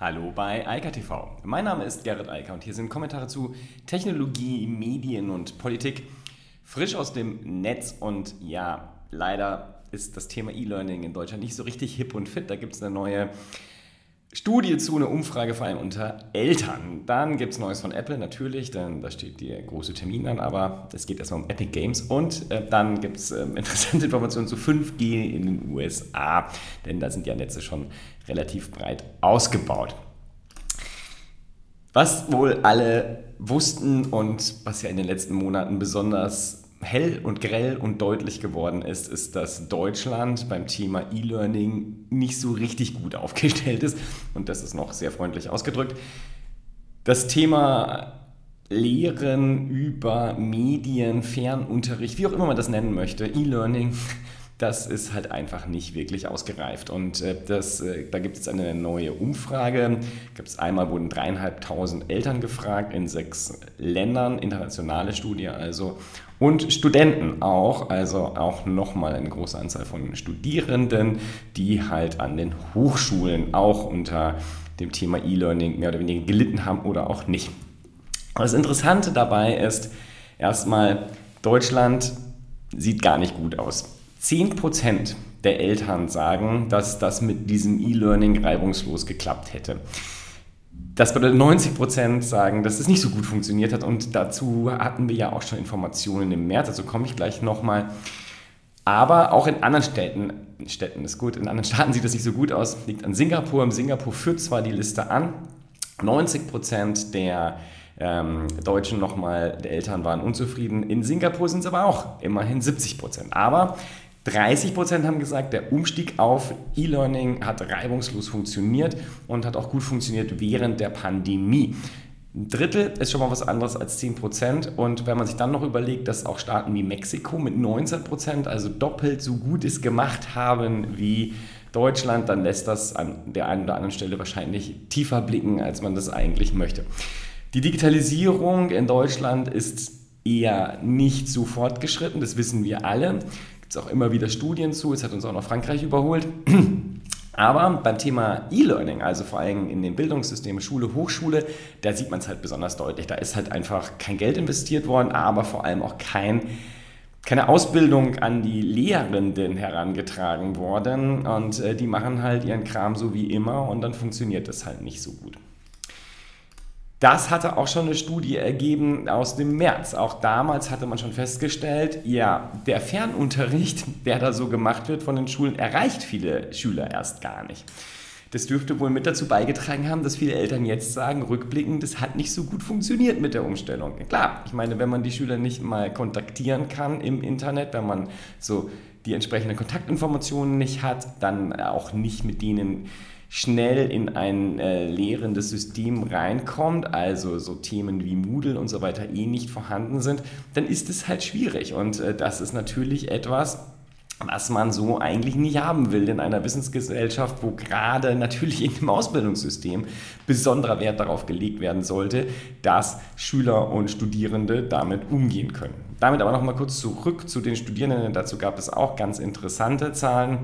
Hallo bei Eika TV. Mein Name ist Gerrit Eiker und hier sind Kommentare zu Technologie, Medien und Politik. Frisch aus dem Netz und ja, leider ist das Thema E-Learning in Deutschland nicht so richtig hip und fit. Da gibt es eine neue Studie zu, eine Umfrage vor allem unter Eltern. Dann gibt es Neues von Apple natürlich, denn da steht der große Termin an, aber es geht erstmal um Epic Games. Und äh, dann gibt es äh, interessante Informationen zu 5G in den USA, denn da sind ja Netze schon relativ breit ausgebaut. Was wohl alle wussten und was ja in den letzten Monaten besonders hell und grell und deutlich geworden ist, ist, dass Deutschland beim Thema E-Learning nicht so richtig gut aufgestellt ist. Und das ist noch sehr freundlich ausgedrückt. Das Thema Lehren über Medien, Fernunterricht, wie auch immer man das nennen möchte, E-Learning, das ist halt einfach nicht wirklich ausgereift. Und äh, das, äh, da gibt es eine neue Umfrage. Gibt es einmal wurden dreieinhalbtausend Eltern gefragt in sechs Ländern, internationale Studie also. Und Studenten auch, also auch nochmal eine große Anzahl von Studierenden, die halt an den Hochschulen auch unter dem Thema E-Learning mehr oder weniger gelitten haben oder auch nicht. Das Interessante dabei ist erstmal, Deutschland sieht gar nicht gut aus. 10% der Eltern sagen, dass das mit diesem E-Learning reibungslos geklappt hätte. Das bedeutet, 90% sagen, dass es nicht so gut funktioniert hat. Und dazu hatten wir ja auch schon Informationen im März. Also komme ich gleich nochmal. Aber auch in anderen Städten, Städten ist gut, in anderen Staaten sieht das nicht so gut aus. Liegt an Singapur. Singapur führt zwar die Liste an. 90% der ähm, Deutschen nochmal, der Eltern waren unzufrieden. In Singapur sind es aber auch immerhin 70% Aber 30 Prozent haben gesagt, der Umstieg auf E-Learning hat reibungslos funktioniert und hat auch gut funktioniert während der Pandemie. Ein Drittel ist schon mal was anderes als 10 Prozent. Und wenn man sich dann noch überlegt, dass auch Staaten wie Mexiko mit 19 Prozent, also doppelt so gut es gemacht haben wie Deutschland, dann lässt das an der einen oder anderen Stelle wahrscheinlich tiefer blicken, als man das eigentlich möchte. Die Digitalisierung in Deutschland ist eher nicht so fortgeschritten, das wissen wir alle gibt es auch immer wieder Studien zu. Es hat uns auch noch Frankreich überholt. Aber beim Thema E-Learning, also vor allem in den Bildungssystemen Schule, Hochschule, da sieht man es halt besonders deutlich. Da ist halt einfach kein Geld investiert worden, aber vor allem auch kein, keine Ausbildung an die Lehrenden herangetragen worden. Und äh, die machen halt ihren Kram so wie immer und dann funktioniert das halt nicht so gut. Das hatte auch schon eine Studie ergeben aus dem März. Auch damals hatte man schon festgestellt, ja, der Fernunterricht, der da so gemacht wird von den Schulen, erreicht viele Schüler erst gar nicht. Das dürfte wohl mit dazu beigetragen haben, dass viele Eltern jetzt sagen, rückblickend, das hat nicht so gut funktioniert mit der Umstellung. Klar, ich meine, wenn man die Schüler nicht mal kontaktieren kann im Internet, wenn man so die entsprechenden Kontaktinformationen nicht hat, dann auch nicht mit denen schnell in ein äh, lehrendes System reinkommt, also so Themen wie Moodle und so weiter eh nicht vorhanden sind, dann ist es halt schwierig. Und äh, das ist natürlich etwas, was man so eigentlich nicht haben will in einer Wissensgesellschaft, wo gerade natürlich in dem Ausbildungssystem besonderer Wert darauf gelegt werden sollte, dass Schüler und Studierende damit umgehen können. Damit aber nochmal kurz zurück zu den Studierenden. Dazu gab es auch ganz interessante Zahlen.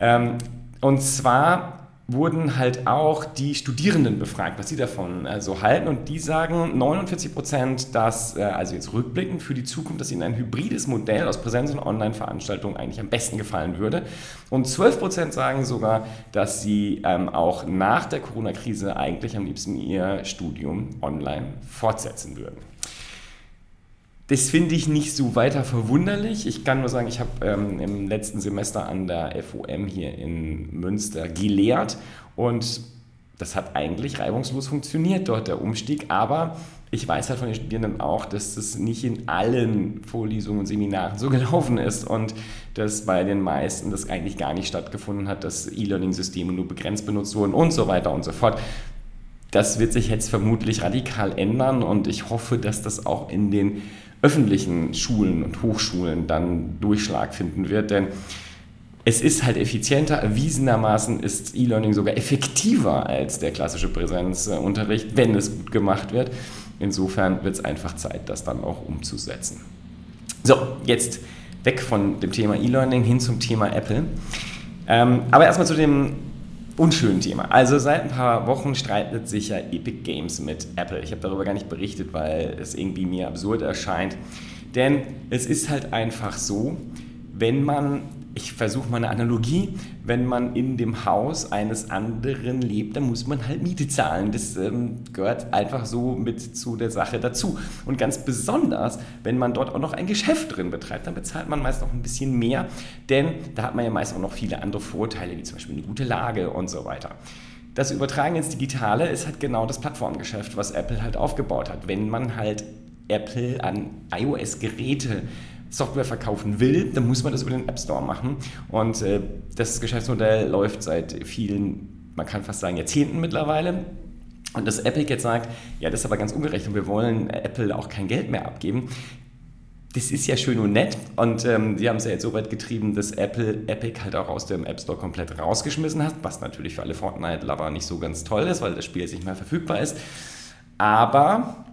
Ähm, und zwar wurden halt auch die Studierenden befragt, was sie davon äh, so halten. Und die sagen 49 Prozent, dass, äh, also jetzt rückblickend für die Zukunft, dass ihnen ein hybrides Modell aus Präsenz- und Online-Veranstaltungen eigentlich am besten gefallen würde. Und 12 Prozent sagen sogar, dass sie ähm, auch nach der Corona-Krise eigentlich am liebsten ihr Studium online fortsetzen würden. Das finde ich nicht so weiter verwunderlich. Ich kann nur sagen, ich habe ähm, im letzten Semester an der FOM hier in Münster gelehrt und das hat eigentlich reibungslos funktioniert dort, der Umstieg. Aber ich weiß halt von den Studierenden auch, dass das nicht in allen Vorlesungen und Seminaren so gelaufen ist und dass bei den meisten das eigentlich gar nicht stattgefunden hat, dass E-Learning-Systeme nur begrenzt benutzt wurden und so weiter und so fort. Das wird sich jetzt vermutlich radikal ändern und ich hoffe, dass das auch in den öffentlichen Schulen und Hochschulen dann Durchschlag finden wird. Denn es ist halt effizienter, erwiesenermaßen ist E-Learning sogar effektiver als der klassische Präsenzunterricht, wenn es gut gemacht wird. Insofern wird es einfach Zeit, das dann auch umzusetzen. So, jetzt weg von dem Thema E-Learning hin zum Thema Apple. Ähm, aber erstmal zu dem unschönen Thema. Also seit ein paar Wochen streitet sich ja Epic Games mit Apple. Ich habe darüber gar nicht berichtet, weil es irgendwie mir absurd erscheint. Denn es ist halt einfach so, wenn man ich versuche mal eine Analogie, wenn man in dem Haus eines anderen lebt, dann muss man halt Miete zahlen. Das ähm, gehört einfach so mit zu der Sache dazu. Und ganz besonders, wenn man dort auch noch ein Geschäft drin betreibt, dann bezahlt man meist noch ein bisschen mehr, denn da hat man ja meist auch noch viele andere Vorteile, wie zum Beispiel eine gute Lage und so weiter. Das Übertragen ins Digitale ist halt genau das Plattformgeschäft, was Apple halt aufgebaut hat. Wenn man halt Apple an iOS-Geräte Software verkaufen will, dann muss man das über den App Store machen. Und äh, das Geschäftsmodell läuft seit vielen, man kann fast sagen, Jahrzehnten mittlerweile. Und dass Epic jetzt sagt, ja, das ist aber ganz ungerecht und wir wollen Apple auch kein Geld mehr abgeben, das ist ja schön und nett. Und ähm, sie haben es ja jetzt so weit getrieben, dass Apple Epic halt auch aus dem App Store komplett rausgeschmissen hat, was natürlich für alle Fortnite-Lover nicht so ganz toll ist, weil das Spiel jetzt nicht mehr verfügbar ist. Aber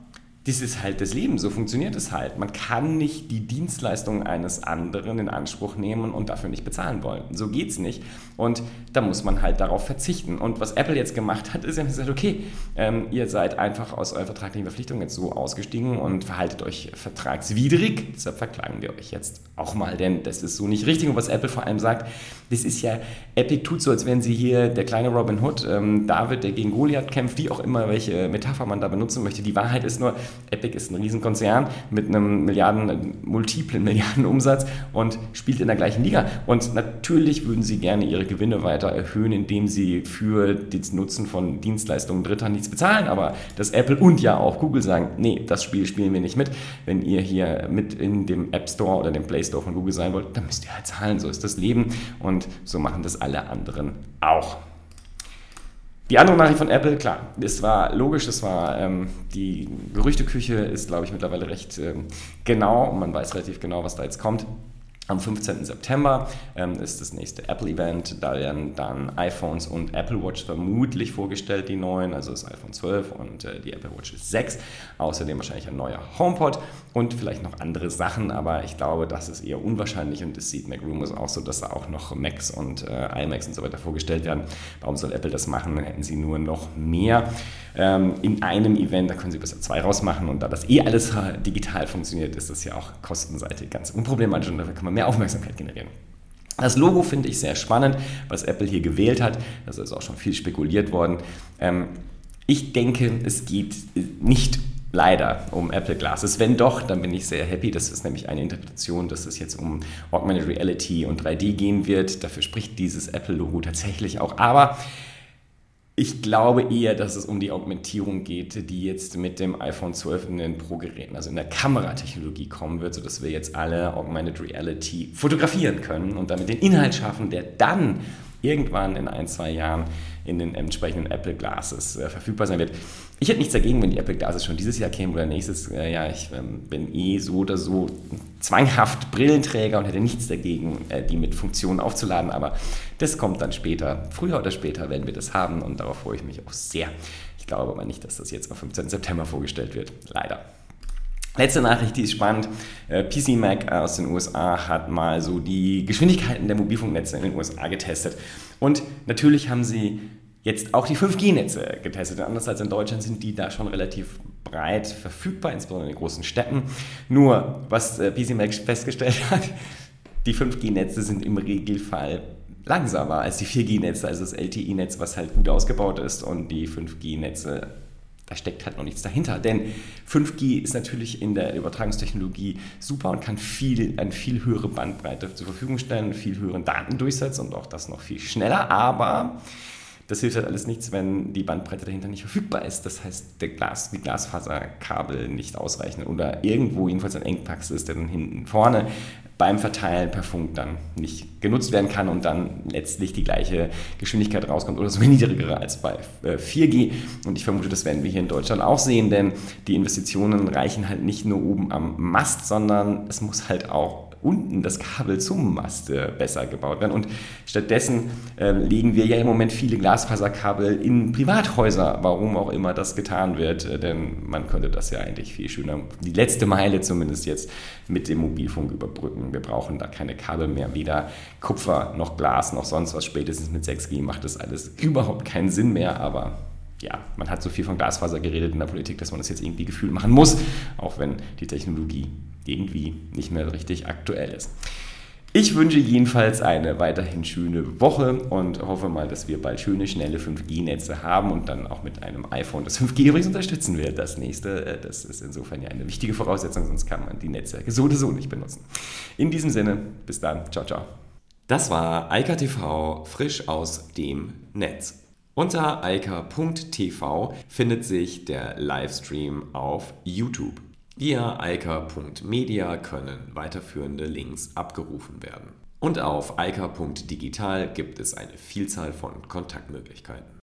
das ist halt das Leben, so funktioniert es halt. Man kann nicht die Dienstleistungen eines anderen in Anspruch nehmen und dafür nicht bezahlen wollen. So geht es nicht. Und da muss man halt darauf verzichten. Und was Apple jetzt gemacht hat, ist, sie haben gesagt, okay, ähm, ihr seid einfach aus eurer vertraglichen Verpflichtung jetzt so ausgestiegen und verhaltet euch vertragswidrig. Deshalb verklagen wir euch jetzt auch mal, denn das ist so nicht richtig. Und was Apple vor allem sagt, das ist ja, Epic tut so, als wenn sie hier der kleine Robin Hood, ähm, David, der gegen Goliath kämpft, wie auch immer, welche Metapher man da benutzen möchte. Die Wahrheit ist nur, Epic ist ein Riesenkonzern mit einem Milliarden, multiplen Milliarden Umsatz und spielt in der gleichen Liga. Und natürlich würden sie gerne ihre Gewinne weiter erhöhen, indem sie für den Nutzen von Dienstleistungen Dritter nichts bezahlen. Aber dass Apple und ja auch Google sagen, nee, das Spiel spielen wir nicht mit. Wenn ihr hier mit in dem App Store oder dem Play Store von Google sein wollt, dann müsst ihr halt zahlen. So ist das Leben und so machen das alle anderen auch. Die andere Nachricht von Apple, klar, es war logisch, es war ähm, die Gerüchteküche ist, glaube ich, mittlerweile recht ähm, genau und man weiß relativ genau, was da jetzt kommt. Am 15. September ähm, ist das nächste Apple-Event. Da werden dann iPhones und Apple Watch vermutlich vorgestellt, die neuen, also das iPhone 12 und äh, die Apple Watch 6. Außerdem wahrscheinlich ein neuer HomePod und vielleicht noch andere Sachen, aber ich glaube, das ist eher unwahrscheinlich und es sieht MacRumors auch so, dass da auch noch Macs und äh, iMacs und so weiter vorgestellt werden. Warum soll Apple das machen? Dann hätten sie nur noch mehr in einem Event, da können sie besser zwei rausmachen und da das eh alles digital funktioniert, ist das ja auch kostenseitig ganz unproblematisch und dafür kann man mehr Aufmerksamkeit generieren. Das Logo finde ich sehr spannend, was Apple hier gewählt hat. Das ist auch schon viel spekuliert worden. Ähm, ich denke, es geht nicht leider um Apple Glasses. Wenn doch, dann bin ich sehr happy. Das ist nämlich eine Interpretation, dass es jetzt um Augmented Reality und 3D gehen wird. Dafür spricht dieses Apple-Logo tatsächlich auch. Aber ich glaube eher, dass es um die Augmentierung geht, die jetzt mit dem iPhone 12 in den Pro-Geräten, also in der Kameratechnologie kommen wird, sodass wir jetzt alle Augmented Reality fotografieren können und damit den Inhalt schaffen, der dann irgendwann in ein, zwei Jahren in den entsprechenden Apple Glasses äh, verfügbar sein wird. Ich hätte nichts dagegen, wenn die Apple Glasses schon dieses Jahr kämen oder nächstes äh, Jahr. Ich ähm, bin eh so oder so zwanghaft Brillenträger und hätte nichts dagegen, äh, die mit Funktionen aufzuladen. Aber das kommt dann später. Früher oder später werden wir das haben und darauf freue ich mich auch sehr. Ich glaube aber nicht, dass das jetzt am 15. September vorgestellt wird. Leider. Letzte Nachricht, die ist spannend. Äh, PC Mac aus den USA hat mal so die Geschwindigkeiten der Mobilfunknetze in den USA getestet. Und natürlich haben sie jetzt auch die 5G-Netze getestet. Anders als in Deutschland sind die da schon relativ breit verfügbar, insbesondere in den großen Städten. Nur, was äh, PC Mac festgestellt hat, die 5G-Netze sind im Regelfall langsamer als die 4G-Netze, also das LTE-Netz, was halt gut ausgebaut ist und die 5G-Netze da steckt halt noch nichts dahinter. Denn 5G ist natürlich in der Übertragungstechnologie super und kann viel, eine viel höhere Bandbreite zur Verfügung stellen, viel höheren Datendurchsatz und auch das noch viel schneller. Aber das hilft halt alles nichts, wenn die Bandbreite dahinter nicht verfügbar ist. Das heißt, der Glas, die Glasfaserkabel nicht ausreichen oder irgendwo jedenfalls ein Engpass ist, der dann hinten vorne beim Verteilen per Funk dann nicht genutzt werden kann und dann letztlich die gleiche Geschwindigkeit rauskommt oder sogar niedrigere als bei 4G. Äh, und ich vermute, das werden wir hier in Deutschland auch sehen, denn die Investitionen reichen halt nicht nur oben am Mast, sondern es muss halt auch unten das Kabel zum Mast äh, besser gebaut werden. Und stattdessen äh, legen wir ja im Moment viele Glasfaserkabel in Privathäuser, warum auch immer das getan wird. Äh, denn man könnte das ja eigentlich viel schöner, die letzte Meile zumindest jetzt mit dem Mobilfunk überbrücken. Wir brauchen da keine Kabel mehr, weder Kupfer noch Glas noch sonst was. Spätestens mit 6G macht das alles überhaupt keinen Sinn mehr, aber ja, man hat so viel von Glasfaser geredet in der Politik, dass man das jetzt irgendwie gefühlt machen muss, auch wenn die Technologie irgendwie nicht mehr richtig aktuell ist. Ich wünsche jedenfalls eine weiterhin schöne Woche und hoffe mal, dass wir bald schöne, schnelle 5G-Netze haben und dann auch mit einem iPhone das 5G übrigens unterstützen wird. Das nächste, äh, das ist insofern ja eine wichtige Voraussetzung, sonst kann man die Netze so oder so nicht benutzen. In diesem Sinne, bis dann. Ciao, ciao. Das war Eika TV frisch aus dem Netz. Unter eika.tv findet sich der Livestream auf YouTube. Via eika.media können weiterführende Links abgerufen werden. Und auf eika.digital gibt es eine Vielzahl von Kontaktmöglichkeiten.